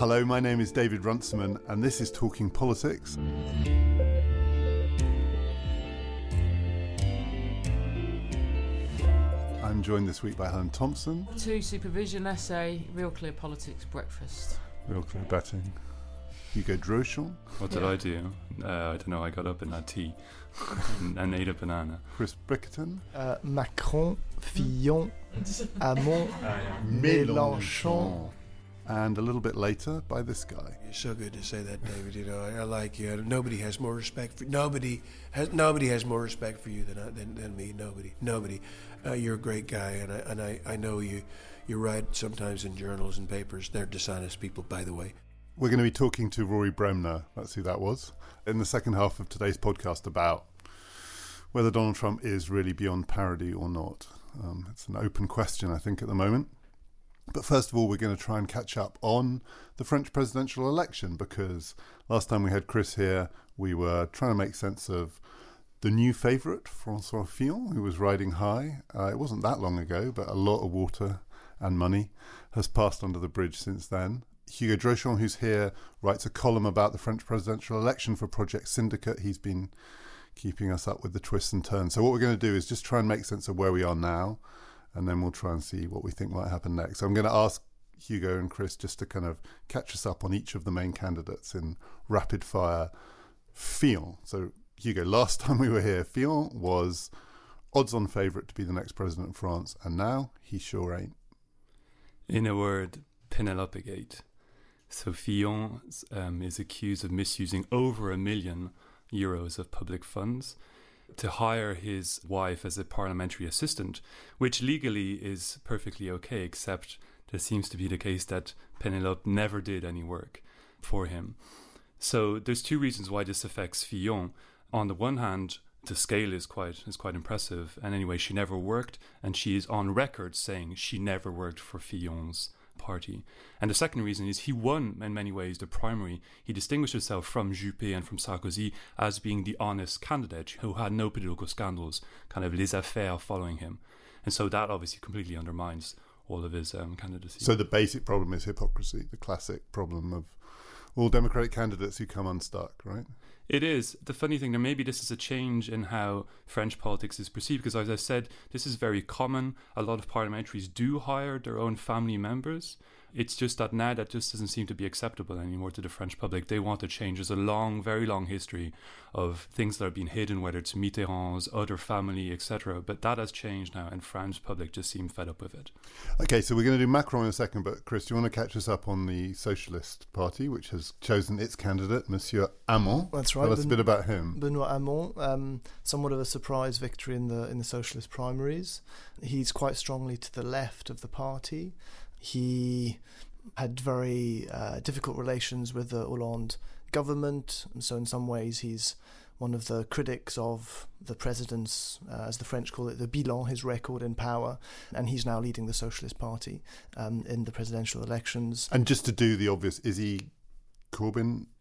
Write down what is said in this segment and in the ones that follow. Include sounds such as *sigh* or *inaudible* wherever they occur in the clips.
Hello, my name is David Runciman, and this is Talking Politics. I'm joined this week by Helen Thompson. Two supervision essay, Real Clear Politics Breakfast. Real Clear Betting. Hugo Drochon. What did Yeah. I do? Uh, I don't know. I got up and had tea and, and ate a banana. Chris Bickerton. Uh, Macron, Fillon, *laughs* Hamon, Mélenchon. And a little bit later by this guy. It's so good to say that, David. You know, I, I like you. Nobody has more respect for nobody has nobody has more respect for you than I, than, than me. Nobody, nobody. Uh, you're a great guy, and I and I, I know you. You write sometimes in journals and papers. They're dishonest people, by the way. We're going to be talking to Rory Bremner, that's who that was, in the second half of today's podcast about whether Donald Trump is really beyond parody or not. Um, it's an open question, I think, at the moment. But first of all, we're going to try and catch up on the French presidential election because last time we had Chris here, we were trying to make sense of the new favourite, Francois Fillon, who was riding high. Uh, it wasn't that long ago, but a lot of water and money has passed under the bridge since then. Hugo Drochon, who's here, writes a column about the French presidential election for Project Syndicate. He's been keeping us up with the twists and turns. So, what we're going to do is just try and make sense of where we are now, and then we'll try and see what we think might happen next. So, I'm going to ask Hugo and Chris just to kind of catch us up on each of the main candidates in rapid fire. Fillon. So, Hugo, last *laughs* time we were here, Fillon was odds on favourite to be the next president of France, and now he sure ain't. In a word, Penelope Gate. So Fillon um, is accused of misusing over a million euros of public funds to hire his wife as a parliamentary assistant, which legally is perfectly okay, except there seems to be the case that Penelope never did any work for him. So there's two reasons why this affects Fillon. On the one hand, the scale is quite is quite impressive, and anyway, she never worked, and she is on record saying she never worked for Fillon's party. And the second reason is he won in many ways the primary. He distinguished himself from Juppé and from Sarkozy as being the honest candidate who had no political scandals, kind of les affaires following him. And so that obviously completely undermines all of his um, candidacy. So the basic problem is hypocrisy, the classic problem of all Democratic candidates who come unstuck, right? It is. The funny thing, there maybe this is a change in how French politics is perceived, because as I said, this is very common. A lot of parliamentaries do hire their own family members. It's just that now that just doesn't seem to be acceptable anymore to the French public. They want to change. There's a long, very long history of things that have been hidden, whether it's Mitterrand's, other family, etc. But that has changed now, and French public just seem fed up with it. Okay, so we're going to do Macron in a second, but Chris, do you want to catch us up on the Socialist Party, which has chosen its candidate, Monsieur Hamon? That's right. Tell us a Ben- bit about him. Benoit Hamon, um, somewhat of a surprise victory in the in the socialist primaries. He's quite strongly to the left of the party. He had very uh, difficult relations with the Hollande government, so in some ways he's one of the critics of the president's, uh, as the French call it, the bilan, his record in power, and he's now leading the Socialist Party um, in the presidential elections. And just to do the obvious, is he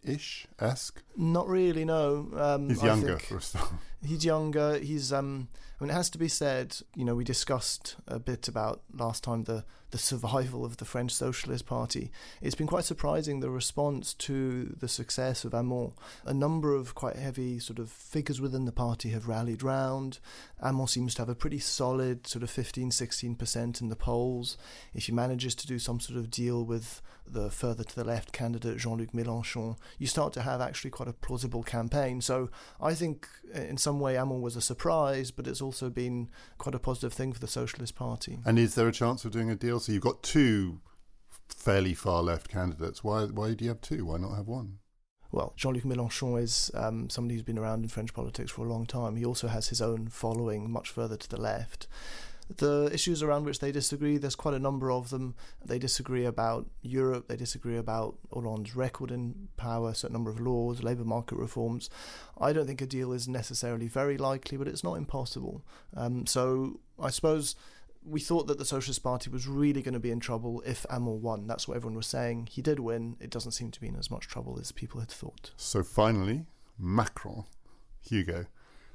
Corbyn-ish esque? Not really, no. Um, He's younger for a start. *laughs* He's younger. He's um. I mean, it has to be said. You know, we discussed a bit about last time the the survival of the French Socialist Party. It's been quite surprising the response to the success of Hamon. A number of quite heavy sort of figures within the party have rallied round. Hamon seems to have a pretty solid sort of 15, 16 percent in the polls. If he manages to do some sort of deal with the further to the left candidate Jean-Luc Mélenchon, you start to have actually quite a plausible campaign. So I think uh, in some way Hamon was a surprise, but it's also been quite a positive thing for the Socialist Party. And is there a chance of doing a deal? So you've got two fairly far left candidates. Why? Why do you have two? Why not have one? Well, Jean-Luc Mélenchon is um, somebody who's been around in French politics for a long time. He also has his own following much further to the left. The issues around which they disagree, there's quite a number of them. They disagree about Europe, they disagree about Hollande's record in power, a certain number of laws, labour market reforms. I don't think a deal is necessarily very likely, but it's not impossible. Um, so I suppose we thought that the Socialist Party was really going to be in trouble if Hamon won. That's what everyone was saying. He did win. It doesn't seem to be in as much trouble as people had thought. So finally, Macron, Hugo.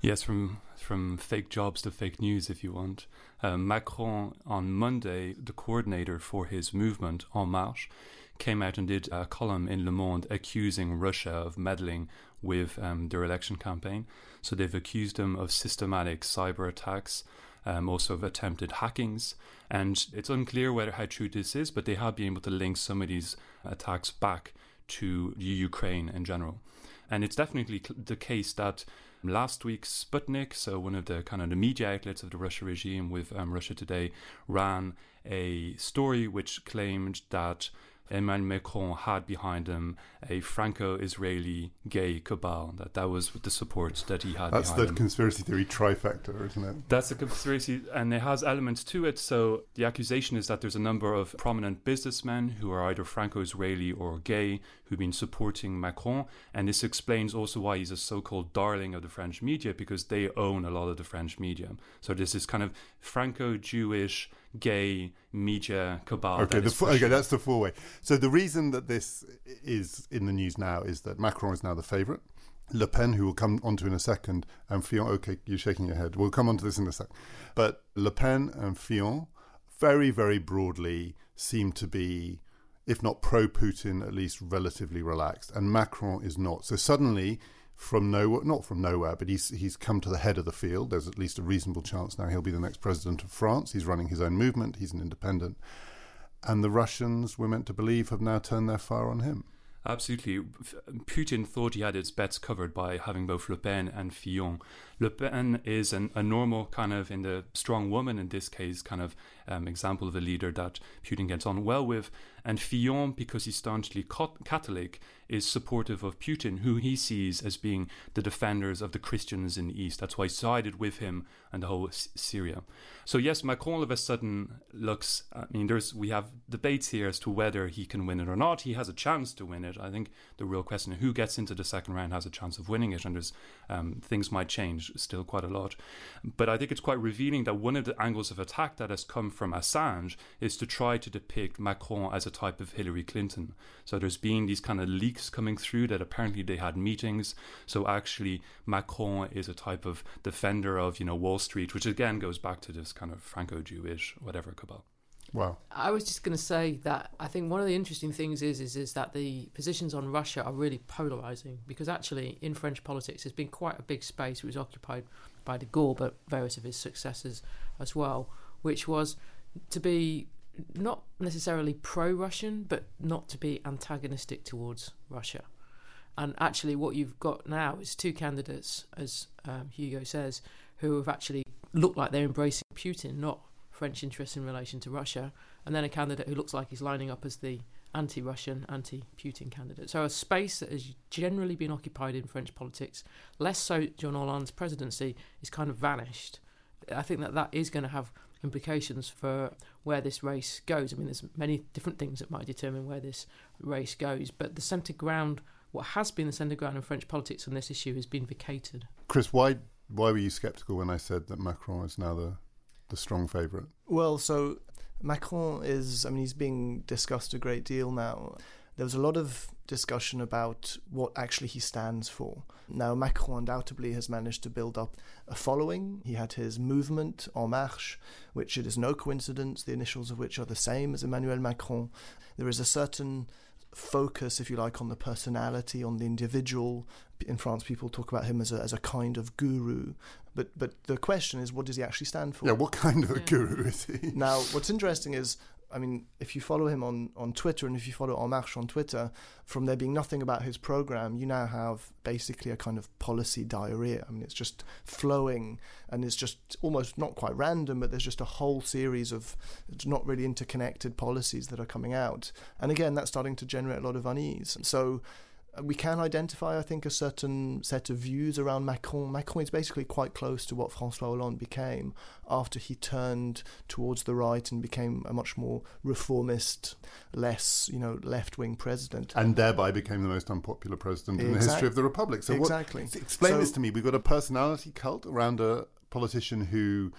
Yes, from from fake jobs to fake news, if you want. Uh, Macron on Monday, the coordinator for his movement En Marche, came out and did a column in Le Monde accusing Russia of meddling with um, their election campaign. So they've accused them of systematic cyber attacks, um, also of attempted hackings. And it's unclear whether how true this is, but they have been able to link some of these attacks back to Ukraine in general. And it's definitely the case that last week Sputnik, so one of the kind of the media outlets of the Russia regime with um, Russia Today, ran a story which claimed that Emmanuel Macron had behind him a Franco-Israeli gay cabal. That that was the support that he had. That's the him. conspiracy theory trifecta, isn't it? That's a conspiracy, and it has elements to it. So the accusation is that there's a number of prominent businessmen who are either Franco-Israeli or gay who've been supporting Macron, and this explains also why he's a so-called darling of the French media because they own a lot of the French media. So this is kind of Franco-Jewish gay media cabal. Okay, that okay, that's the four way. So the reason that this is in the news now is that Macron is now the favourite. Le Pen, who we'll come onto in a second, and Fillon. Okay, you're shaking your head. We'll come onto this in a sec. But Le Pen and Fillon, very, very broadly, seem to be, if not pro-Putin, at least relatively relaxed. And Macron is not. So suddenly, from nowhere, not from nowhere, but he's he's come to the head of the field. There's at least a reasonable chance now he'll be the next president of France. He's running his own movement. He's an independent, and the Russians, we're meant to believe, have now turned their fire on him. Absolutely. Putin thought he had his bets covered by having both Le Pen and Fillon. Le Pen is an, a normal kind of, in the strong woman in this case, kind of um, example of a leader that Putin gets on well with. And Fillon, because he's staunchly Catholic, is supportive of Putin, who he sees as being the defenders of the Christians in the East. That's why he sided with him and the whole S- Syria. So yes, Macron all of a sudden looks. I mean, there's we have debates here as to whether he can win it or not. He has a chance to win it. I think the real question: who gets into the second round has a chance of winning it, and there's um, things might change still quite a lot. But I think it's quite revealing that one of the angles of attack that has come from Assange is to try to depict Macron as a type of Hillary Clinton. So there's been these kind of leaks coming through that apparently they had meetings. So actually, Macron is a type of defender of you know Wall Street, which again goes back to this kind of Franco-Jewish whatever cabal. Wow. I was just going to say that I think one of the interesting things is, is is that the positions on Russia are really polarizing because actually in French politics there's been quite a big space which was occupied by de Gaulle but various of his successors as well, which was to be not necessarily pro-Russian but not to be antagonistic towards Russia. And actually, what you've got now is two candidates, as um, Hugo says, who have actually looked like they're embracing Putin, not French interests in relation to Russia, and then a candidate who looks like he's lining up as the anti Russian, anti Putin candidate. So, a space that has generally been occupied in French politics, less so John Hollande's presidency, is kind of vanished. I think that that is going to have implications for where this race goes. I mean, there's many different things that might determine where this race goes, but the centre ground, what has been the centre ground in French politics on this issue, has been vacated. Chris, why why were you sceptical when I said that Macron is now the the strong favourite? Well, so Macron is, I mean, he's being discussed a great deal now. There was a lot of discussion about what actually he stands for. Now, Macron undoubtedly has managed to build up a following. He had his movement, En Marche, which it is no coincidence, the initials of which are the same as Emmanuel Macron. There is a certain focus, if you like, on the personality, on the individual. In France, people talk about him as a, as a kind of guru. But but the question is, what does he actually stand for? Yeah, what kind of a Yeah. guru is he? Now, *laughs* what's interesting is, I mean, if you follow him on, on Twitter and if you follow En Marche on Twitter, from there being nothing about his program, you now have basically a kind of policy diarrhea. I mean, it's just flowing and it's just almost not quite random, but there's just a whole series of not really interconnected policies that are coming out. And again, that's starting to generate a lot of unease. So, we can identify, I think, a certain set of views around Macron. Macron is basically quite close to what Francois Hollande became after he turned towards the right and became a much more reformist, less, you know, left-wing president. And thereby became the most unpopular president in the history of the republic. So, what, exactly. explain So- this to me. We've got a personality cult around a politician who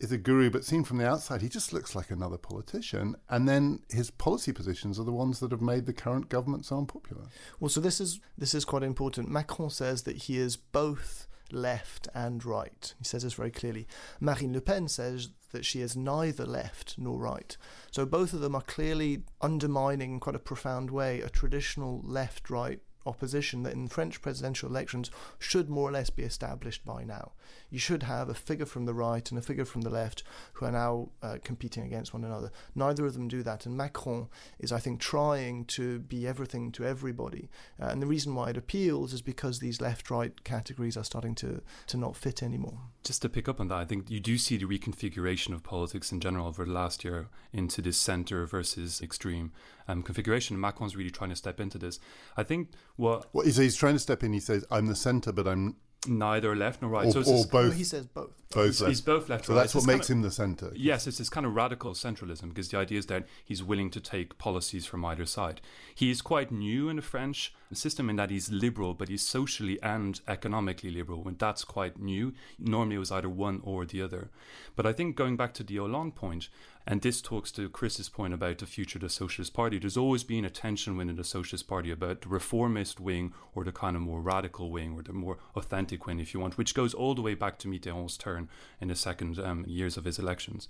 is a guru, but seen from the outside, he just looks like another politician. And then his policy positions are the ones that have made the current government so unpopular. Well, so this is this is quite important. Macron says that he is both left and right. He says this very clearly. Marine Le Pen says that she is neither left nor right. So both of them are clearly undermining in quite a profound way a traditional left right opposition that in French presidential elections should more or less be established by now. You should have a figure from the right and a figure from the left who are now uh, competing against one another. Neither of them do that, and Macron is, I think, trying to be everything to everybody. Uh, and the reason why it appeals is because these left-right categories are starting to to not fit anymore. Just to pick up on that, I think you do see the reconfiguration of politics in general over the last year into this centre versus extreme um, configuration. Macron's really trying to step into this. I think what Well, he's, he's trying to step in. He says, "I'm the centre, but I'm neither left nor right. or, so it's or this- both. He says both. both he's, left. he's both left. so right. that's It's what makes kind him the centre. Yes, it's this kind of radical centralism because the idea is that he's willing to take policies from either side. He is quite new in the French system in that he's liberal, but he's socially and economically liberal, and that's quite new. Normally, it was either one or the other. But I think going back to the Hollande point, and this talks to Chris's point about the future of the Socialist Party, there's always been a tension within the Socialist Party about the reformist wing or the kind of more radical wing or the more authentic wing, if you want, which goes all the way back to Mitterrand's turn in the second um, years of his elections.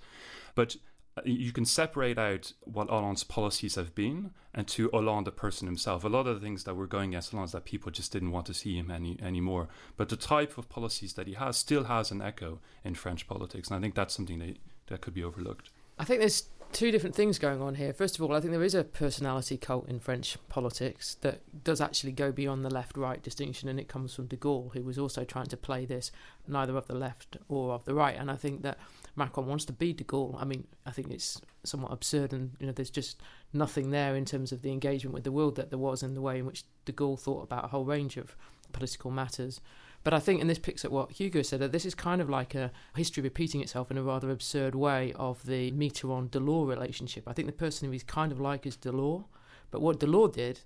But uh, you can separate out what Hollande's policies have been and to Hollande the person himself. A lot of the things that were going against Hollande that people just didn't want to see him any anymore. But the type of policies that he has still has an echo in French politics, and I think that's something that, that could be overlooked. I think there's two different things going on here. First of all, I think there is a personality cult in French politics that does actually go beyond the left right distinction, and it comes from de Gaulle, who was also trying to play this neither of the left or of the right. And I think that Macron wants to be de Gaulle. I mean, I think it's somewhat absurd, and you know, there's just nothing there in terms of the engagement with the world that there was in the way in which de Gaulle thought about a whole range of political matters. But I think, and this picks up what Hugo said, that this is kind of like a history repeating itself in a rather absurd way of the Mitterrand Delors relationship. I think the person who he's kind of like is Delors. But what Delors did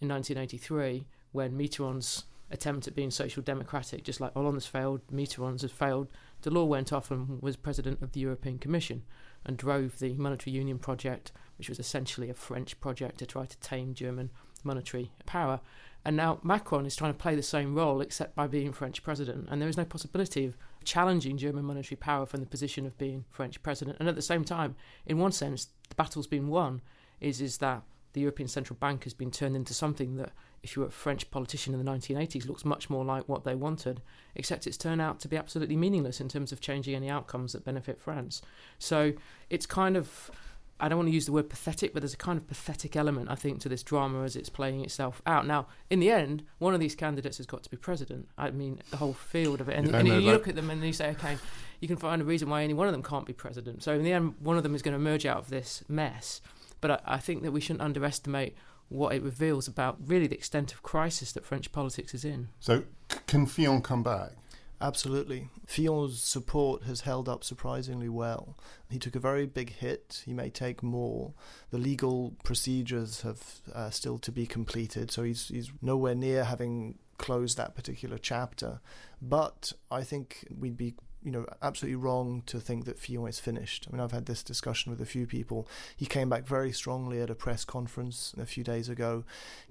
in 1983, when Mitterrand's attempt at being social democratic, just like Hollande's failed, Mitterrand's has failed, Delors went off and was president of the European Commission and drove the monetary union project, which was essentially a French project to try to tame German monetary power. And now Macron is trying to play the same role, except by being French president. And there is no possibility of challenging German monetary power from the position of being French president. And at the same time, in one sense, the battle's been won. Is is that the European Central Bank has been turned into something that, if you were a French politician in the 1980s, looks much more like what they wanted, except it's turned out to be absolutely meaningless in terms of changing any outcomes that benefit France. So it's kind of I don't want to use the word pathetic, but there's a kind of pathetic element, I think, to this drama as it's playing itself out. Now, in the end, one of these candidates has got to be president. I mean, the whole field of it. And, Yeah, and know you look at them and you say, okay, you can find a reason why any one of them can't be president. So in the end, one of them is going to emerge out of this mess. But I, I think that we shouldn't underestimate what it reveals about really the extent of crisis that French politics is in. So can Fillon come back? Absolutely. Fillon's support has held up surprisingly well. He took a very big hit. He may take more. The legal procedures have uh, still to be completed, so he's, he's nowhere near having closed that particular chapter. But I think we'd be you know, absolutely wrong to think that Fillon is finished. I mean, I've had this discussion with a few people. He came back very strongly at a press conference a few days ago.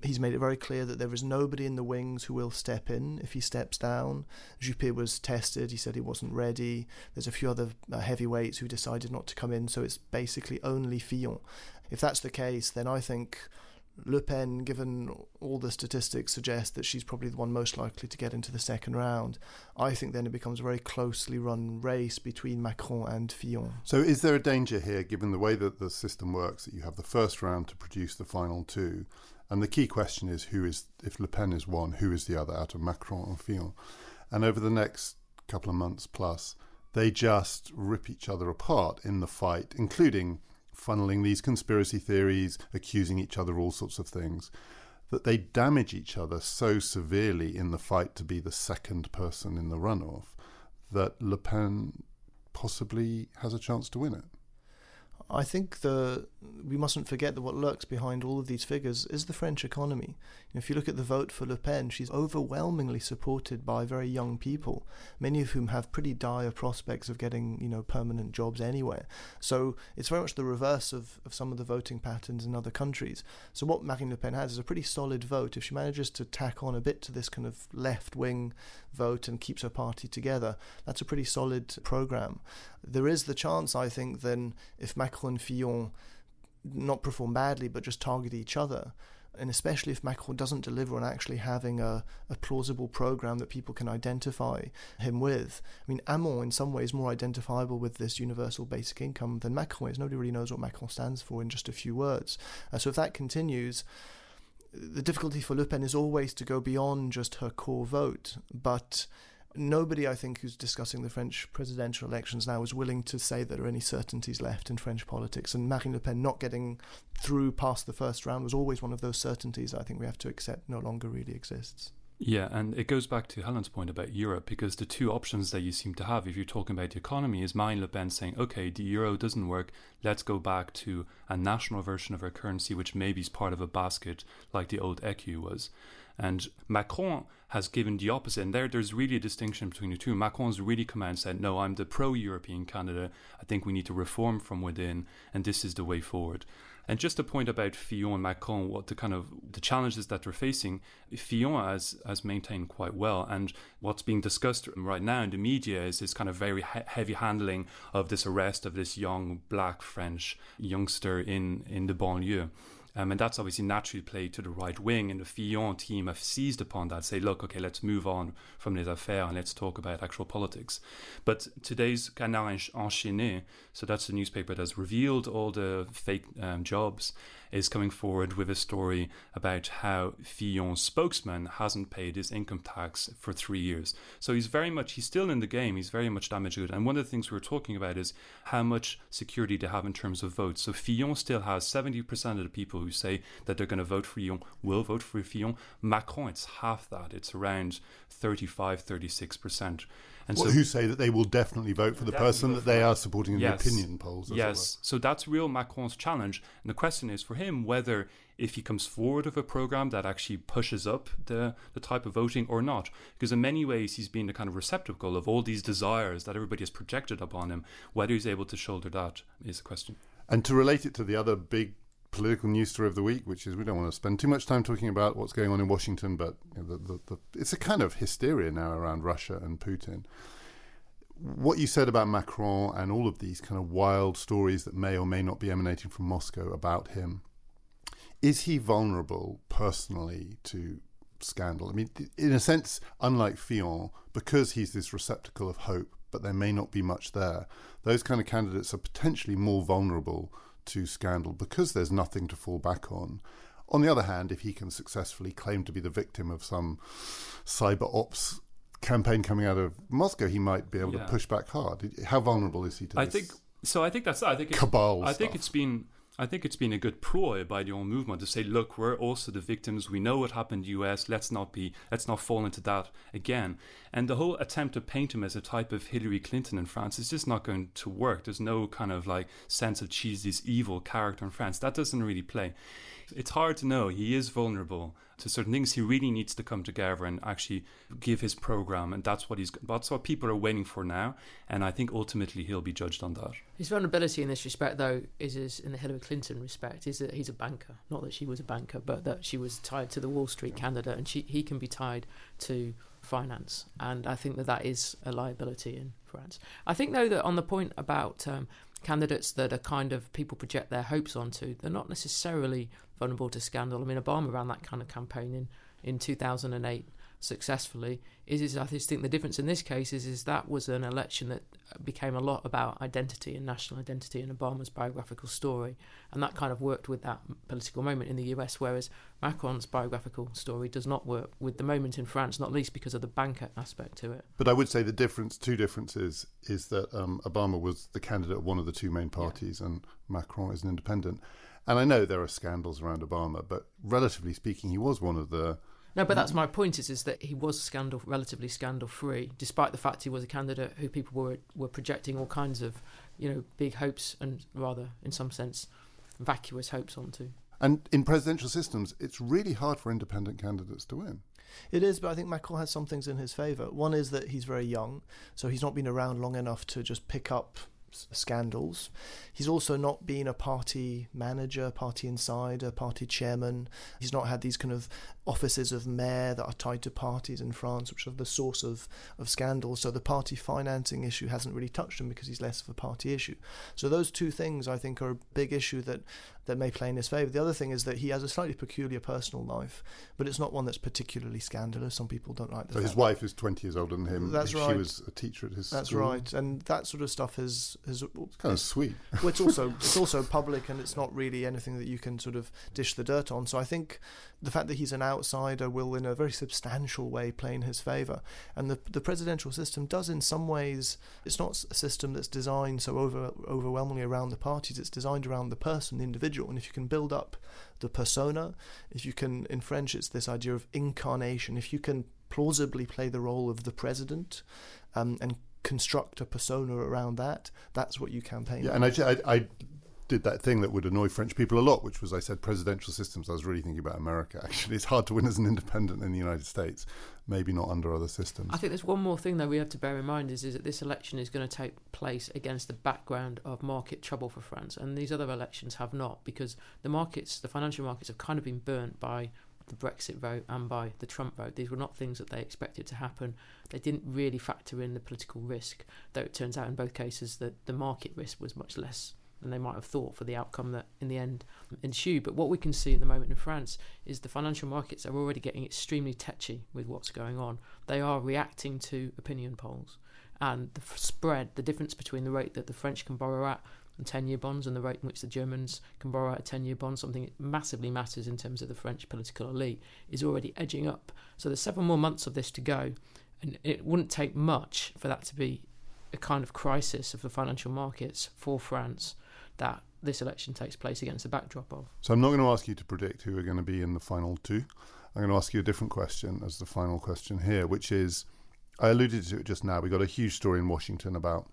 He's made it very clear that there is nobody in the wings who will step in if he steps down. Juppé was tested. He said he wasn't ready. There's a few other uh, heavyweights who decided not to come in, so it's basically only Fillon. If that's the case, then I think Le Pen, given all the statistics suggest that she's probably the one most likely to get into the second round. I think then it becomes a very closely run race between Macron and Fillon. So is there a danger here, given the way that the system works, that you have the first round to produce the final two? And the key question is who is, if Le Pen is one, who is the other out of Macron and Fillon? And over the next couple of months plus, they just rip each other apart in the fight, including funneling these conspiracy theories, accusing each other all sorts of things, that they damage each other so severely in the fight to be the second person in the runoff that Le Pen possibly has a chance to win it. I think the we mustn't forget that what lurks behind all of these figures is the French economy. If you look at the vote for Le Pen, she's overwhelmingly supported by very young people, many of whom have pretty dire prospects of getting, you know, permanent jobs anywhere. So it's very much the reverse of, of some of the voting patterns in other countries. So what Marine Le Pen has is a pretty solid vote. If she manages to tack on a bit to this kind of left wing vote and keeps her party together, that's a pretty solid program. There is the chance, I think, then if Macron Fillon not perform badly but just target each other, and especially if Macron doesn't deliver on actually having a, a plausible program that people can identify him with. I mean, Hamon, in some ways, more identifiable with this universal basic income than Macron is. Nobody really knows what Macron stands for in just a few words. Uh, so if that continues, the difficulty for Le Pen is always to go beyond just her core vote, but nobody, I think, who's discussing the French presidential elections now is willing to say there are any certainties left in French politics. And Marine Le Pen not getting through past the first round was always one of those certainties I think we have to accept no longer really exists. Yeah, and it goes back to Helen's point about Europe because the two options that you seem to have if you're talking about the economy is Marine Le Pen saying, okay, the euro doesn't work, let's go back to a national version of our currency, which maybe is part of a basket like the old ECU was. And Macron has given the opposite. And there, there's really a distinction between the two. Macron's really come out and said, no, I'm the pro European candidate. I think we need to reform from within, and this is the way forward. And just a point about Fillon and Macron, what the kind of the challenges that they're facing, Fillon has has maintained quite well. And what's being discussed right now in the media is this kind of very he- heavy handling of this arrest of this young black French youngster in in the banlieue. Um, and that's obviously naturally played to the right wing. And the Fillon team have seized upon that, say, look, okay, let's move on from les affaires and let's talk about actual politics. But today's Canard Enchaîné, so that's the newspaper that's revealed all the fake um, jobs, is coming forward with a story about how Fillon's spokesman hasn't paid his income tax for three years. So he's very much, he's still in the game, he's very much damaged good. And one of the things we are talking about is how much security they have in terms of votes. So Fillon still has 70% of the people who say that they're going to vote for Fillon will vote for Fillon. Macron, it's half that, it's around 35, 36%. And well, so, who say that they will definitely vote for the person that they are supporting in yes, the opinion polls. yes, so that's real Macron's challenge. And the question is for him whether if he comes forward with a program that actually pushes up the, the type of voting or not. Because in many ways, he's been the kind of receptacle of all these desires that everybody has projected upon him. Whether he's able to shoulder that is the question. And to relate it to the other big political news story of the week, which is we don't want to spend too much time talking about what's going on in Washington, but you know, the, the, the, it's a kind of hysteria now around Russia and Putin. What you said about Macron and all of these kind of wild stories that may or may not be emanating from Moscow about him, is he vulnerable personally to scandal? I mean, in a sense, unlike Fillon, because he's this receptacle of hope, but there may not be much there, those kind of candidates are potentially more vulnerable to scandal because there's nothing to fall back on. On the other hand, if he can successfully claim to be the victim of some cyber ops campaign coming out of Moscow, he might be able yeah. to push back hard. How vulnerable is he to this? I think so. I think that's. I think cabal. I think it's been I think it's been a good ploy by the old movement to say, look, we're also the victims. We know what happened in the US. Let's not be, let's not fall into that again. And the whole attempt to paint him as a type of Hillary Clinton in France is just not going to work. There's no kind of like sense of she's this evil character in France. That doesn't really play. It's hard to know. He is vulnerable to certain things. He really needs to come together and actually give his program, and that's what he's. That's what people are waiting for now. And I think ultimately he'll be judged on that. His vulnerability in this respect, though, is, is in the Hillary Clinton respect, is that he's a banker. Not that she was a banker, but that she was tied to the Wall Street candidate, and she he can be tied to finance. And I think that that is a liability in France. I think, though, that on the point about um, candidates that are kind of people project their hopes onto, they're not necessarily vulnerable to scandal. I mean, Obama ran that kind of campaign in, in 2008 successfully. Is, is I just think the difference in this case is is that was an election that became a lot about identity and national identity and Obama's biographical story, and that kind of worked with that political moment in the U.S. Whereas Macron's biographical story does not work with the moment in France, not least because of the banker aspect to it. But I would say the difference, two differences, is that um, Obama was the candidate of one of the two main parties, yeah. and Macron is an independent. And I know there are scandals around Obama, but relatively speaking, he was one of the. No, but mm-hmm. that's my point. Is is that he was scandal, relatively scandal free, despite the fact he was a candidate who people were were projecting all kinds of, you know, big hopes and rather, in some sense, vacuous hopes onto. And in presidential systems, it's really hard for independent candidates to win. It is, but I think Macron has some things in his favour. One is that he's very young, so he's not been around long enough to just pick up scandals. He's also not been a party manager, party insider, party chairman. He's not had these kind of offices of mayor that are tied to parties in France, which are the source of, of scandals. So the party financing issue hasn't really touched him because he's less of a party issue. So those two things I think are a big issue that, that may play in his favour. The other thing is that he has a slightly peculiar personal life, but it's not one that's particularly scandalous. Some people don't like that. So his wife is 20 years older than him. That's she right. She was a teacher at his That's school. right. And that sort of stuff is... is it's kind of sweet. *laughs* Well, it's also, it's *laughs* also public and it's not really anything that you can sort of dish the dirt on. So I think the fact that he's an outsider will, in a very substantial way, play in his favour. And the the presidential system does, in some ways, it's not a system that's designed so over overwhelmingly around the parties. It's designed around the person, the individual. And if you can build up the persona, if you can, in French, it's this idea of incarnation. If you can plausibly play the role of the president um, and construct a persona around that, that's what you campaign. Yeah, on. and I, I, I did that thing that would annoy French people a lot, which was I said presidential systems. I was really thinking about America. *laughs* Actually, it's hard to win as an independent in the United States. Maybe not under other systems. I think there's one more thing that we have to bear in mind is, is that this election is going to take place against the background of market trouble for France, and these other elections have not because the markets, the financial markets, have kind of been burnt by the Brexit vote and by the Trump vote. These were not things that they expected to happen. They didn't really factor in the political risk, though it turns out in both cases that the market risk was much less than they might have thought for the outcome that in the end ensued. But what we can see at the moment in France is the financial markets are already getting extremely tetchy with what's going on. They are reacting to opinion polls. And the spread, the difference between the rate that the French can borrow at and 10 year bonds and the rate in which the Germans can borrow at a 10 year bond, something that massively matters in terms of the French political elite, is already edging up. So there's several more months of this to go. And it wouldn't take much for that to be a kind of crisis of the financial markets for France that this election takes place against the backdrop of. So I'm not going to ask you to predict who are going to be in the final two. I'm going to ask you a different question as the final question here, which is I alluded to it just now. We got a huge story in Washington about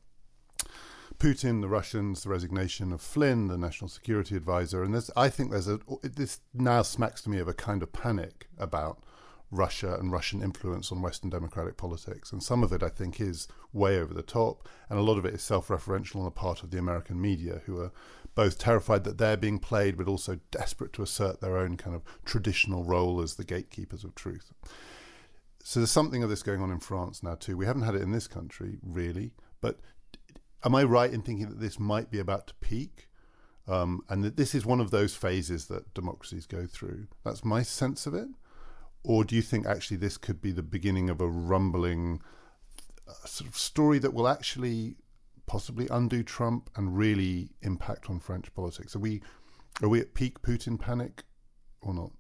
Putin, the Russians, the resignation of Flynn, the national security advisor, and I think there's a this now smacks to me of a kind of panic about Russia and Russian influence on Western democratic politics. And some of it, I think, is way over the top, and a lot of it is self referential on the part of the American media, who are both terrified that they're being played, but also desperate to assert their own kind of traditional role as the gatekeepers of truth. So there's something of this going on in France now, too. We haven't had it in this country, really, but am I right in thinking that this might be about to peak? Um, and that this is one of those phases that democracies go through. That's my sense of it. Or do you think actually this could be the beginning of a rumbling uh, sort of story that will actually possibly undo Trump and really impact on French politics? Are we are we at peak Putin panic or not?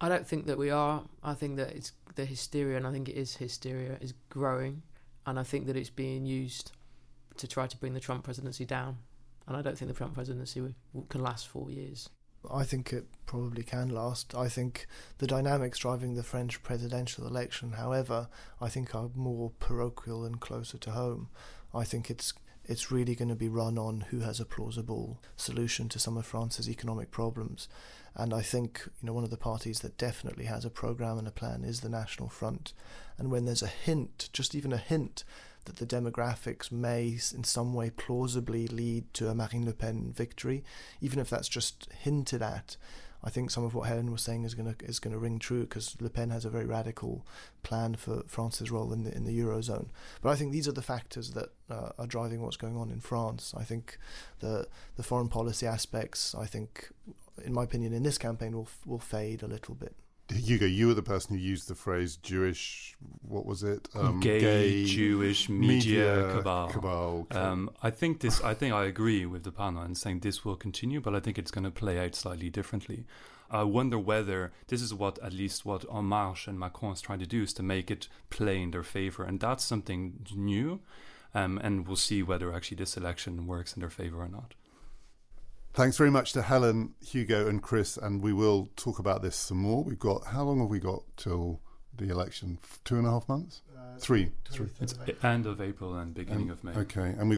I don't think that we are. I think that it's the hysteria, and I think it is hysteria, is growing, and I think that it's being used to try to bring the Trump presidency down. And I don't think the Trump presidency can last four years. I think it probably can last. I think the dynamics driving the French presidential election, however, I think are more parochial and closer to home. I think it's it's really going to be run on who has a plausible solution to some of France's economic problems. And I think you know one of the parties that definitely has a program and a plan is the National Front. And when there's a hint, just even a hint, that the demographics may in some way plausibly lead to a Marine Le Pen victory, even if that's just hinted at. I think some of what Helen was saying is going to is going to ring true because Le Pen has a very radical plan for France's role in the in the eurozone. But I think these are the factors that uh, are driving what's going on in France. I think the the foreign policy aspects. I think, in my opinion, in this campaign will will fade a little bit. Hugo, you were the person who used the phrase Jewish. What was it? Um, gay, gay, Jewish media, media cabal. cabal. Um, I think this. I think I agree with the panel in saying this will continue, but I think it's going to play out slightly differently. I wonder whether this is what at least what En Marche and Macron is trying to do is to make it play in their favor, and that's something new. Um, and we'll see whether actually this election works in their favor or not. Thanks very much to Helen, Hugo, and Chris, and we will talk about this some more. We've got how long have we got till the election? Two and a half months? Uh, Three. Three. It's end of April and beginning um, of May. Okay, and we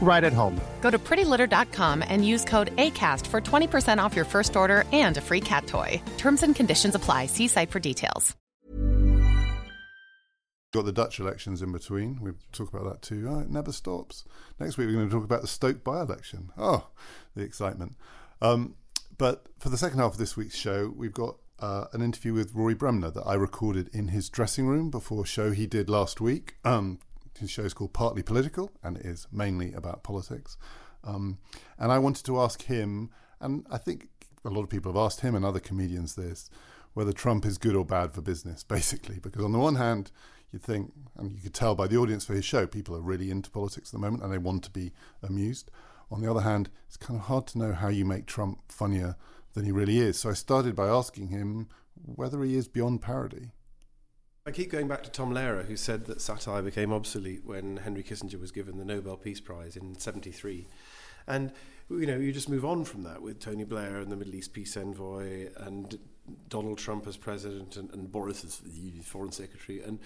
right at home. Go to prettylitter.com and use code ACAST for 20% off your first order and a free cat toy. Terms and conditions apply. See site for details. Got the Dutch elections in between. We talk about that too. Oh, it never stops. Next week we're going to talk about the Stoke by-election. Oh, the excitement! Um, but for the second half of this week's show, we've got uh, an interview with Rory Bremner that I recorded in his dressing room before a show he did last week. Um, his show is called Partly Political, and it is mainly about politics. Um, and I wanted to ask him, and I think a lot of people have asked him and other comedians this, whether Trump is good or bad for business, *laughs* basically. Because on the one hand, you'd think, and you could tell by the audience for his show, people are really into politics at the moment and they want to be amused. On the other hand, it's kind of hard to know how you make Trump funnier than he really is. So I started by asking him whether he is beyond parody. I keep going back to Tom Lehrer, who said that satire became obsolete when Henry Kissinger was given the Nobel Peace Prize in 73. And, you know, you just move on from that with Tony Blair and the Middle East peace envoy and Donald Trump as president and, and Boris as the foreign secretary. And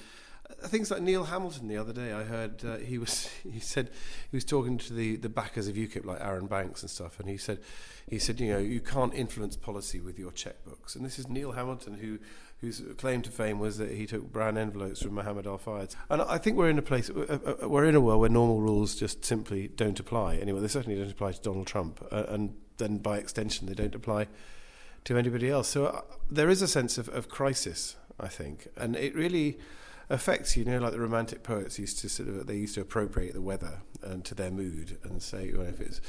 things like Neil Hamilton the other day. I heard uh, he was *laughs* he said he was talking to the, the backers of UKIP like Arron Banks and stuff, and he said he said you know you can't influence policy with your checkbooks. And this is Neil Hamilton who whose claim to fame was that he took brown envelopes from Mohammed Al Fayed. And I think we're in a place uh, uh, we're in a world where normal rules just simply don't apply. Anyway, they certainly don't apply to Donald Trump, uh, and then by extension they don't apply to anybody else. So uh, there is a sense of, of crisis, I think, and it really affects you know like the romantic poets used to sort of they used to appropriate the weather and to their mood and say well, if it's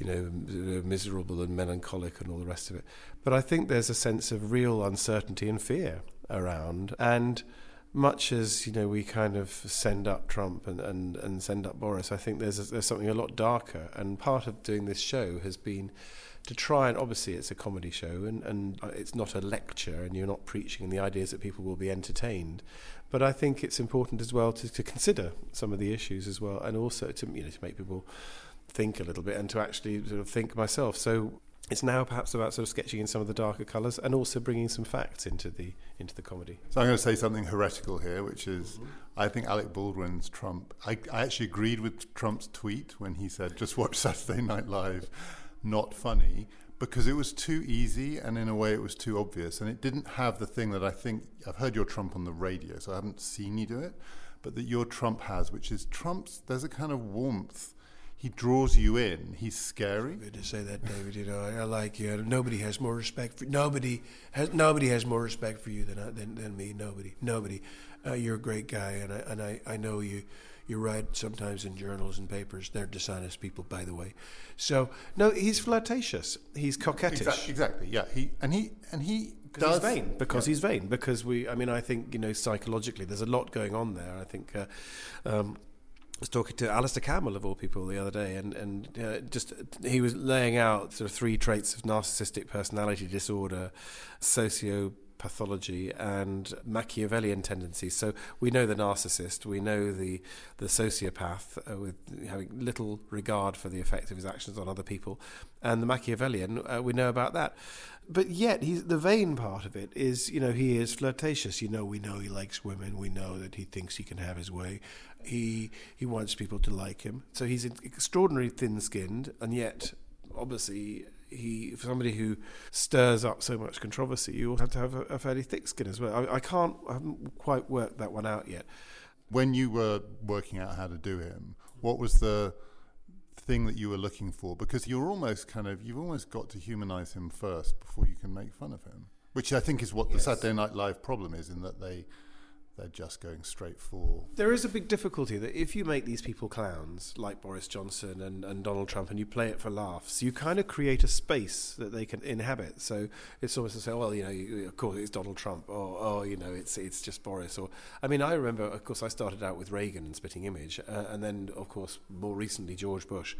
you know miserable and melancholic and all the rest of it but i think there's a sense of real uncertainty and fear around and much as you know we kind of send up Trump and, and, and send up Boris, I think there's a, there's something a lot darker. And part of doing this show has been to try and obviously it's a comedy show and, and uh, it's not a lecture and you're not preaching and the idea is that people will be entertained. But I think it's important as well to, to consider some of the issues as well, and also to you know to make people think a little bit and to actually sort of think myself. So it's now perhaps about sort of sketching in some of the darker colours and also bringing some facts into the into the comedy. So I'm going to say something heretical here, which is mm-hmm. I think Alec Baldwin's Trump. I, I actually agreed with Trump's tweet when he said, "Just watch *laughs* Saturday Night Live." Not funny because it was too easy and in a way it was too obvious and it didn't have the thing that I think I've heard your Trump on the radio so I haven't seen you do it but that your Trump has which is Trump's there's a kind of warmth he draws you in he's scary good to say that David you know I, I like you nobody has more respect for nobody has nobody has more respect for you than than, than me nobody nobody uh, you're a great guy and I and I, I know you you write sometimes in journals and papers. They're dishonest people, by the way. So no, he's flirtatious. He's coquettish. Exactly. exactly yeah. He and he and he does he's vain because yeah. he's vain because we. I mean, I think you know psychologically, there's a lot going on there. I think. Uh, um, Was talking to Alastair Campbell of all people the other day, and and uh, just he was laying out sort of three traits of narcissistic personality disorder, socio pathology and Machiavellian tendencies. So we know the narcissist, we know the the sociopath uh, with having little regard for the effect of his actions on other people, and the Machiavellian uh, we know about that. But yet, he's the vain part of it is, you know, he is flirtatious. You know, we know he likes women. We know that he thinks he can have his way. He he wants people to like him. So he's extraordinarily thin-skinned, and yet, obviously, he for somebody who stirs up so much controversy, you also have to have a, a fairly thick skin as well. I, I, can't, I haven't quite worked that one out yet. When you were working out how to do him, what was the thing that you were looking for? Because you're almost kind of, you've almost got to humanize him first before you can make fun of him, which I think is what yes. the Saturday Night Live problem is, in that they they're just going straight for. There is a big difficulty that if you make these people clowns, like Boris Johnson and, and Donald Trump, and you play it for laughs, you kind of create a space that they can inhabit. So it's almost to say, well, you know, you, of course it's Donald Trump, or oh, you know, it's it's just Boris. Or I mean, I remember, of course, I started out with Reagan and Spitting Image, uh, and then, of course, more recently George Bush.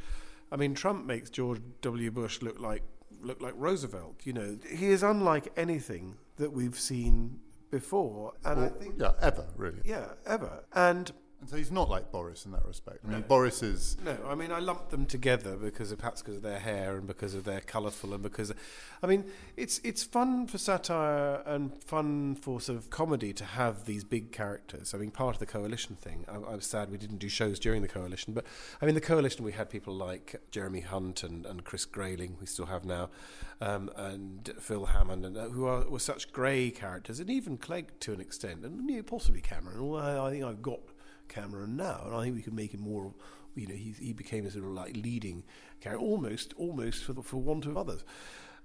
I mean, Trump makes George W. Bush look like look like Roosevelt. You know, he is unlike anything that we've seen before, and I think yeah, ever really. yeah, ever. And And so he's not like Boris in that respect. I mean, Boris is No, I mean I lumped them together because of perhaps because of their hair and because of their colourful and because, I mean, it's it's fun for satire and fun for sort of comedy to have these big characters. I mean, part of the coalition thing. I, I was sad we didn't do shows during the coalition, but I mean, the coalition we had people like Jeremy Hunt and, and Chris Grayling, we still have now, um, and Phil Hammond, and uh, who are were such grey characters, and even Clegg to an extent, and yeah, possibly Cameron. Although I think I've got. Cameron now, and I think we can make him more. You know, he he became a sort of like leading character, almost almost for the, for want of others.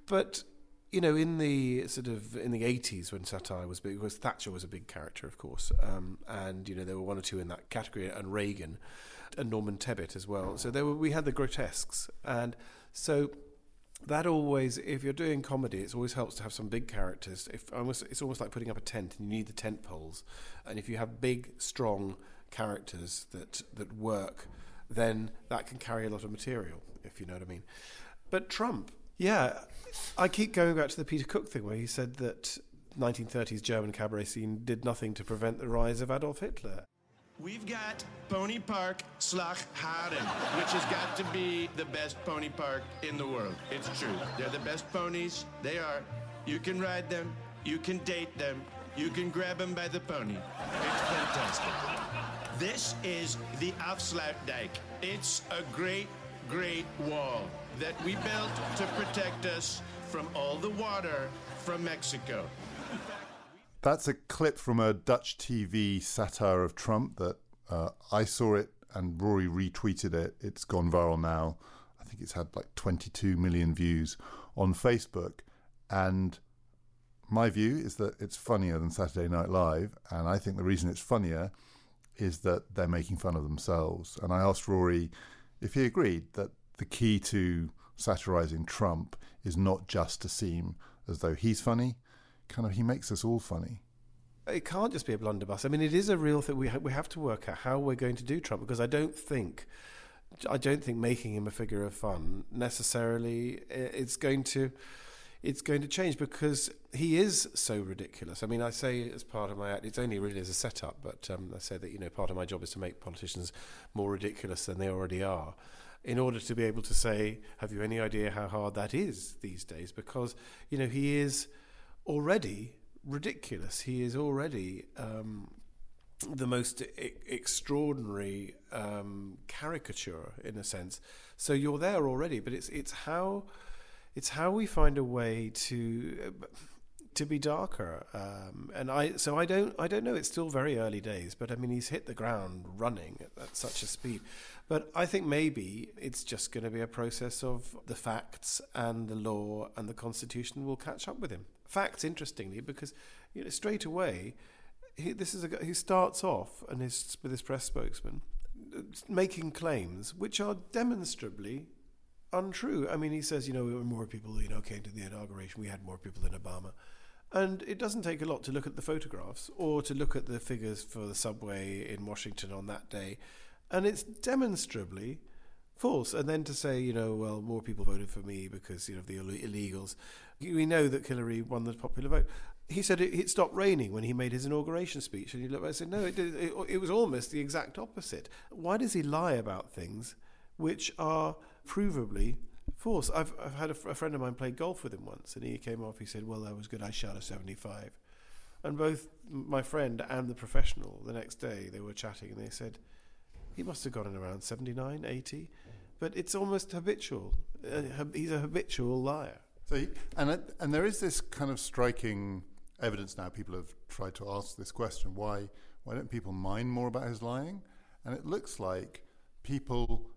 But you know, in the sort of in the eighties when satire was big, because Thatcher was a big character, of course, um, and you know there were one or two in that category, and Reagan, and Norman Tebbit as well. So there were we had the grotesques, and so that always, if you're doing comedy, it always helps to have some big characters. If almost, it's almost like putting up a tent, and you need the tent poles. And if you have big, strong characters that that work, then that can carry a lot of material. If you know what I mean. But Trump, yeah, I keep going back to the Peter Cook thing where he said that 1930s German cabaret scene did nothing to prevent the rise of Adolf Hitler. We've got Pony Park Slagharen, which has got to be the best pony park in the world. It's true. They're the best ponies. They are. You can ride them. You can date them. You can grab them by the pony. It's fantastic. This is the Afsluitdijk. It's a great, great wall that we built to protect us from all the water from Mexico. That's a clip from a Dutch TV satire of Trump that uh, I saw it and Rory retweeted it. It's gone viral now. I think it's had like 22 million views on Facebook. And my view is that it's funnier than Saturday Night Live. And I think the reason it's funnier is that they're making fun of themselves. And I asked Rory if he agreed that the key to satirizing Trump is not just to seem as though he's funny, kind of he makes us all funny. It can't just be a blunderbuss. I mean, it is a real thing. We ha- we have to work out how we're going to do Trump because I don't think, I don't think making him a figure of fun necessarily it's going to, it's going to change because he is so ridiculous. I mean, I say as part of my act, it's only really as a setup, but um, I say that you know part of my job is to make politicians more ridiculous than they already are. In order to be able to say, have you any idea how hard that is these days? Because you know he is already ridiculous. He is already um, the most extraordinary um, caricature, in a sense. So you're there already, but it's it's how it's how we find a way to to be darker. Um, and I so I don't I don't know. It's still very early days, but I mean he's hit the ground running at, at such a speed. But I think maybe it's just going to be a process of the facts and the law and the constitution will catch up with him. Facts, interestingly, because you know straight away. He, this is a who starts off and is with his press spokesman making claims which are demonstrably untrue. I mean, he says, you know, more people, you know, came to the inauguration. We had more people than Obama. And it doesn't take a lot to look at the photographs or to look at the figures for the subway in Washington on that day. And it's demonstrably false. And then to say, you know, well, more people voted for me because, you know, the illegals. We know that Hillary won the popular vote. He said it, it stopped raining when he made his inauguration speech. And he looked and said, no, it, did, it, it was almost the exact opposite. Why does he lie about things which are provably false? I've, I've had a, fr- a friend of mine play golf with him once, and he came off. He said, "Well, that was good. I shot a 75." And both my friend and the professional, the next day, they were chatting, and they said, "He must have gotten around 79, 80." But it's almost habitual. Uh, he's a habitual liar. So, and and there is this kind of striking evidence now. People have tried to ask this question: Why why don't people mind more about his lying? And it looks like people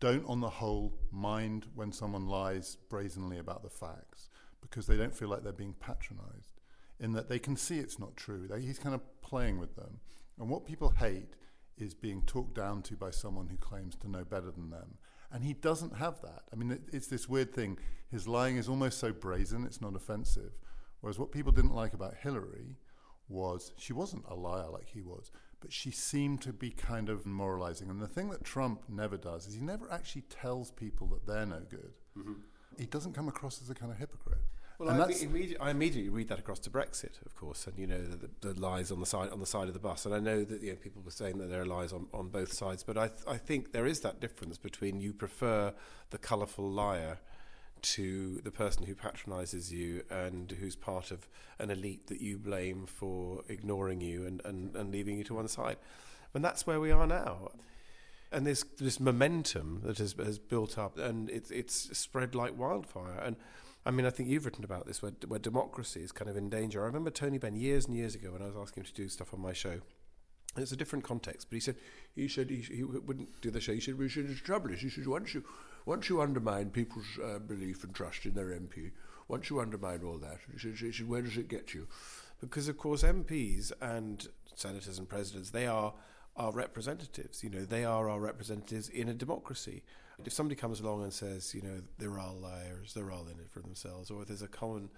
don't, on the whole, mind when someone lies brazenly about the facts because they don't feel like they're being patronised. In that they can see it's not true. They, he's kind of playing with them. And what people hate is being talked down to by someone who claims to know better than them. And he doesn't have that. I mean, it, it's this weird thing. His lying is almost so brazen, it's not offensive. Whereas what people didn't like about Hillary was she wasn't a liar like he was, but she seemed to be kind of moralizing. And the thing that Trump never does is he never actually tells people that they're no good. Mm-hmm. He doesn't come across as a kind of hypocrite. Well, I, immediately, I immediately read that across to Brexit, of course, and you know the, the, the lies on the side on the side of the bus. And I know that you know, people were saying that there are lies on, on both sides, but I th- I think there is that difference between you prefer the colourful liar to the person who patronises you and who's part of an elite that you blame for ignoring you and, and, and leaving you to one side. And that's where we are now. And this this momentum that has has built up and it's it's spread like wildfire. And I mean, I think you've written about this where where democracy is kind of in danger. I remember Tony Benn years and years ago when I was asking him to do stuff on my show. It's a different context, but he said he said he, he wouldn't do the show. He said we should. Is, he said once you once you undermine people's uh, belief and trust in their MP, once you undermine all that, where does it get you? Because of course MPs and senators and presidents they are our representatives. You know, they are our representatives in a democracy. If somebody comes along and says, you know, they're all liars, they're all in it for themselves, or there's a common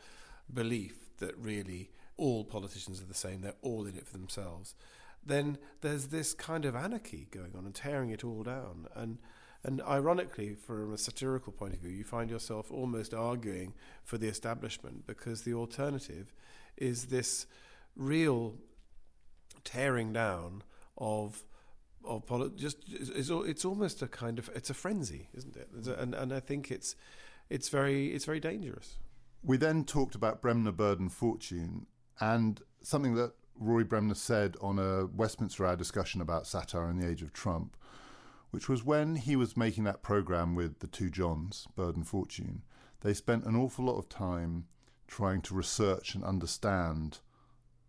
belief that really all politicians are the same, they're all in it for themselves, then there's this kind of anarchy going on and tearing it all down. And and ironically, from a satirical point of view, you find yourself almost arguing for the establishment because the alternative is this real tearing down of of poli- just it's, it's, almost a kind of it's a frenzy, isn't it? A- and and I think it's it's very it's very dangerous. We then talked about Bremner, Bird, and Fortune, and something that Rory Bremner said on a Westminster Hour discussion about satire in the age of Trump, which was when he was making that programme with the two Johns, Bird and Fortune, they spent an awful lot of time trying to research and understand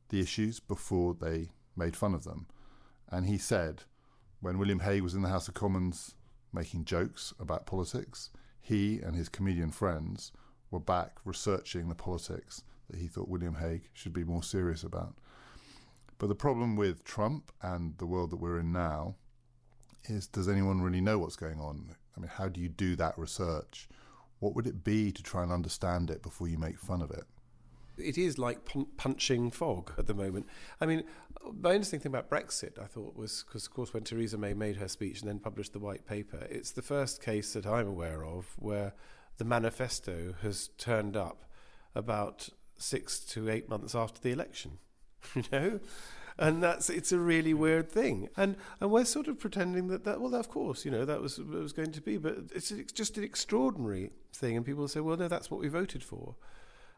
the issues before they made fun of them. And he said, when William Hague was in the House of Commons making jokes about politics, he and his comedian friends were back researching the politics that he thought William Hague should be more serious about. But the problem with Trump and the world that we're in now is does anyone really know what's going on? I mean, how do you do that research? What would it be to try and understand it before you make fun of it? it is like pun- punching fog at the moment. I mean, my interesting thing about Brexit, I thought, was because, of course, when Theresa May made her speech and then published the white paper, it's the first case that I'm aware of where the manifesto has turned up about six to eight months after the election. *laughs* you know? And that's it's a really weird thing, and and we're sort of pretending that that well, of course, you know that was was going to be, but it's, it's just an extraordinary thing, and people say, well, no, that's what we voted for,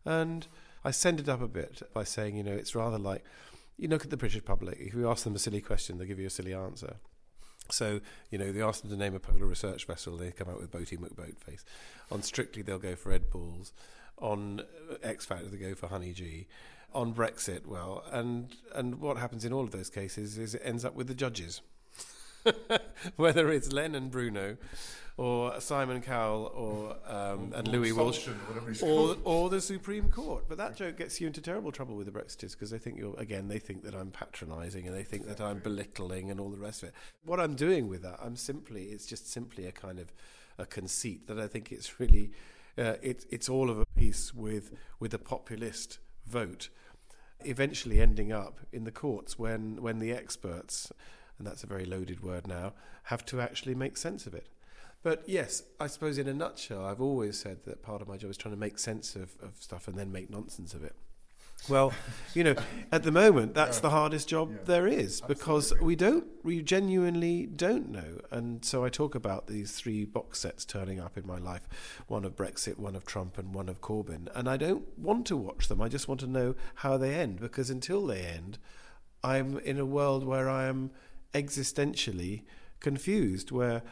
and I send it up a bit by saying, you know, it's rather like you look at the British public. If you ask them a silly question, they give you a silly answer. So, you know, they ask them to name a polar research vessel, they come out with Boaty McBoatface. On Strictly, they'll go for Ed Balls. On X Factor, they go for Honey G. On Brexit, well, and and what happens in all of those cases is it ends up with the judges. *laughs* Whether it's Len and Bruno, or Simon Cowell, or um, and Louis Walsh, or or the Supreme Court. But that joke gets you into terrible trouble with the Brexiteers because they think you're again they think that I'm patronising and they think that I'm belittling and all the rest of it. What I'm doing with that, I'm simply it's just simply a kind of a conceit that I think it's really uh, it, it's all of a piece with with a populist vote, eventually ending up in the courts when when the experts, and that's a very loaded word now, have to actually make sense of it. But yes, I suppose in a nutshell, I've always said that part of my job is trying to make sense of, of stuff and then make nonsense of it. Well, you know, at the moment, that's the hardest job there is because we don't, we genuinely don't know. And so I talk about these three box sets turning up in my life one of Brexit, one of Trump, and one of Corbyn. And I don't want to watch them. I just want to know how they end because until they end, I'm in a world where I am existentially confused, where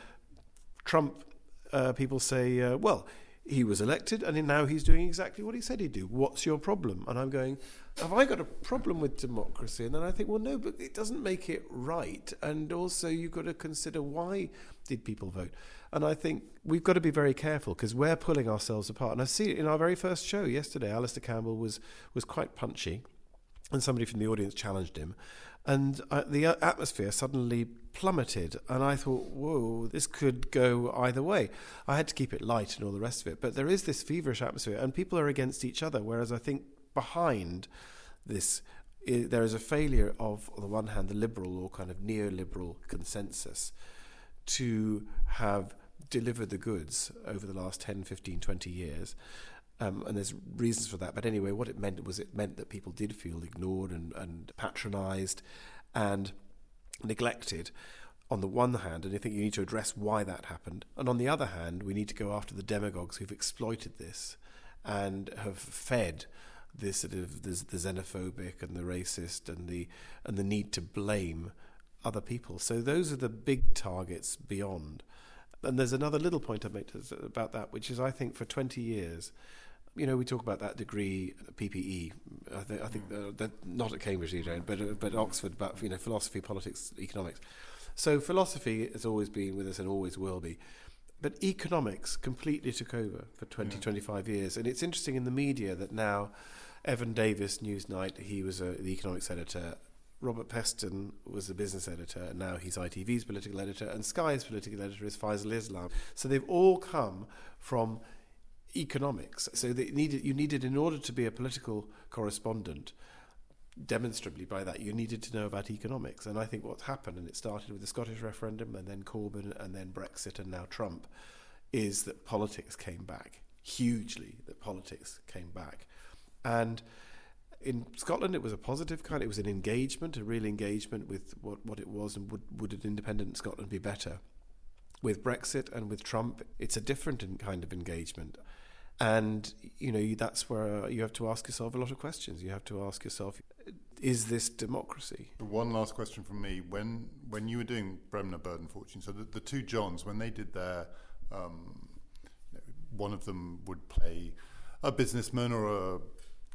Trump, uh, people say, uh, well, he was elected and now he's doing exactly what he said he'd do. What's your problem? And I'm going, have I got a problem with democracy? And then I think, well, no, but it doesn't make it right. And also, you've got to consider why did people vote? And I think we've got to be very careful because we're pulling ourselves apart. And I see it in our very first show yesterday. Alistair Campbell was was quite punchy, and somebody from the audience challenged him, and uh, the atmosphere suddenly plummeted. And I thought, whoa, this could go either way. I had to keep it light and all the rest of it, but there is this feverish atmosphere, and people are against each other. Whereas I think behind this, there is a failure of, on the one hand, the liberal or kind of neoliberal consensus to have delivered the goods over the last 10, 15, 20 years. Um, and there's reasons for that. But anyway, what it meant was it meant that people did feel ignored and, and patronised and neglected on the one hand, and I think you need to address why that happened. And on the other hand, we need to go after the demagogues who've exploited this and have fed this sort of the, xenophobic and the racist and the and the need to blame other people. So those are the big targets beyond. And there's another little point I make about that, which is I think for 20 years, you know, we talk about that degree PPE. I, th- I think uh, not at Cambridge, but uh, but Oxford, but you know, philosophy, politics, economics. So philosophy has always been with us and always will be. But economics completely took over for 20, yeah. 25 years. And it's interesting in the media that now Evan Davis, Newsnight, he was a, the economics editor. Robert Peston was the business editor, and now he's ITV's political editor, and Sky's political editor is Faisal Islam. So they've all come from economics. So needed, you needed, in order to be a political correspondent, demonstrably by that, you needed to know about economics. And I think what's happened, and it started with the Scottish referendum, and then Corbyn, and then Brexit, and now Trump, is that politics came back hugely. That politics came back, and in Scotland, it was a positive kind. It was an engagement, a real engagement with what, what it was, and would would an independent Scotland be better? With Brexit and with Trump, it's a different kind of engagement, and you know that's where you have to ask yourself a lot of questions. You have to ask yourself, is this democracy? One last question from me: when when you were doing Bremner, Bird and Fortune, so the, the two Johns, when they did their, um, one of them would play a businessman or a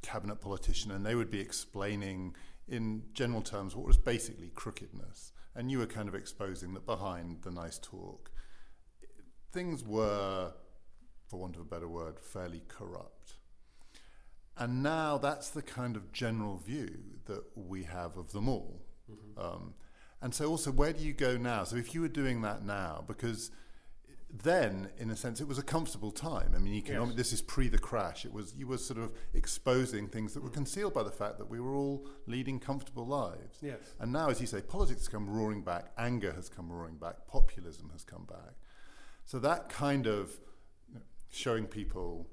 cabinet politician, and they would be explaining in general terms what was basically crookedness. And you were kind of exposing that behind the nice talk, things were, for want of a better word, fairly corrupt. And now that's the kind of general view that we have of them all. Mm-hmm. Um, and so, also, where do you go now? So, if you were doing that now, because then, in a sense, it was a comfortable time. I mean, economic, yes. this is pre the crash. It was you were sort of exposing things that were concealed by the fact that we were all leading comfortable lives. Yes. And now, as you say, politics has come roaring back, anger has come roaring back, populism has come back. So that kind of showing people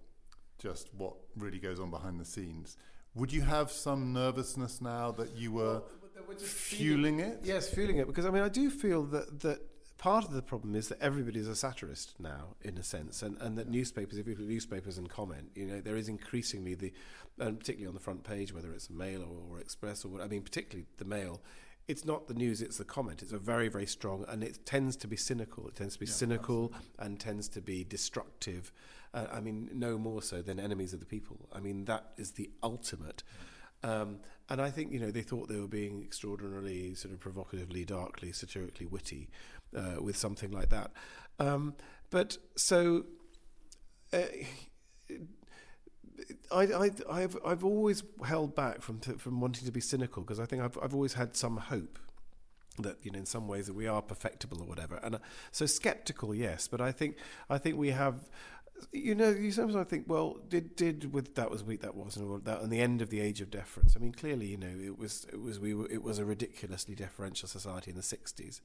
just what really goes on behind the scenes. Would you have some nervousness now that you were well, fueling it? Yes, fueling it because I mean I do feel that that part of the problem is that everybody's a satirist now, in a sense, and, and that newspapers, if you put newspapers and comment, you know, there is increasingly the, and particularly on the front page, whether it's Mail or, or Express or what, I mean, particularly the Mail, it's not the news, it's the comment. It's a very, very strong, and it tends to be cynical. It tends to be yeah, cynical absolutely. and tends to be destructive. Uh, I mean, no more so than enemies of the people. I mean, that is the ultimate. Um, and I think, you know, they thought they were being extraordinarily sort of provocatively, darkly, satirically witty uh, with something like that. Um, but so. Uh, I, I, I've, I've always held back from from wanting to be cynical because I think I've, I've always had some hope that you know in some ways that we are perfectible or whatever. And uh, so skeptical yes but I think I think we have you know you sometimes I think well did did with that was weak that wasn't that on the end of the age of deference. I mean clearly you know it was it was we were, it was a ridiculously deferential society in the 60s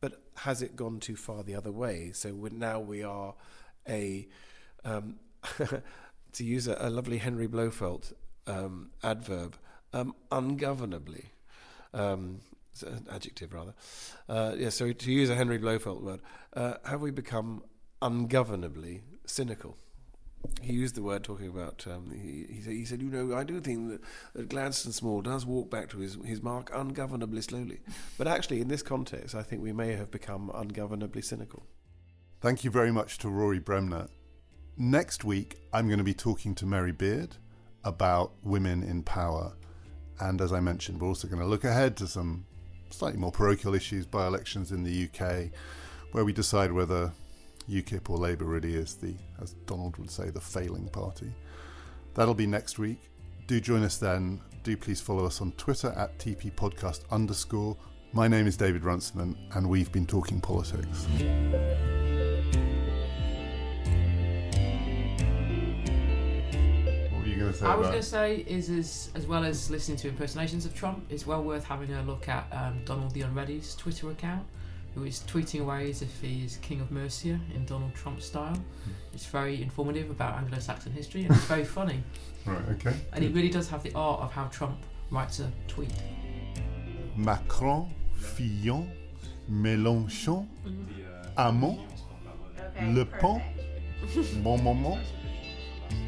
but has it gone too far the other way? So now we are a um, *laughs* to use a, a lovely Henry Blofeld um, adverb, um, ungovernably. Um, an adjective, rather. Uh, yeah, so to use a Henry Blofeld word, uh, have we become ungovernably cynical? He used the word talking about. Um, he, he, said, he, said, "You know, I do think that, that Gladstone Small does walk back to his, his mark ungovernably slowly." But actually, in this context, I think we may have become ungovernably cynical. Thank you very much to Rory Bremner. Next week, I'm going to be talking to Mary Beard about women in power. And as I mentioned, we're also going to look ahead to some slightly more parochial issues, by elections in the UK, where we decide whether UKIP or Labour really is the, as Donald would say, the failing party. That'll be next week. Do join us then. Do please follow us on Twitter at TP Podcast underscore. My name is David Runciman, and we've been talking politics. To say? I was going to say is as as well as listening to impersonations of Trump, it's well worth having a look at um, Donald the Unready's Twitter account who is tweeting away as if he is King of Mercia in Donald Trump style. It's very informative about Anglo-Saxon history and it's very funny. *laughs* Right, okay. And he really does have the art of how Trump writes a tweet. Macron, Fillon, Mélenchon, Hamon, Le Pen, Bon Moment, *laughs*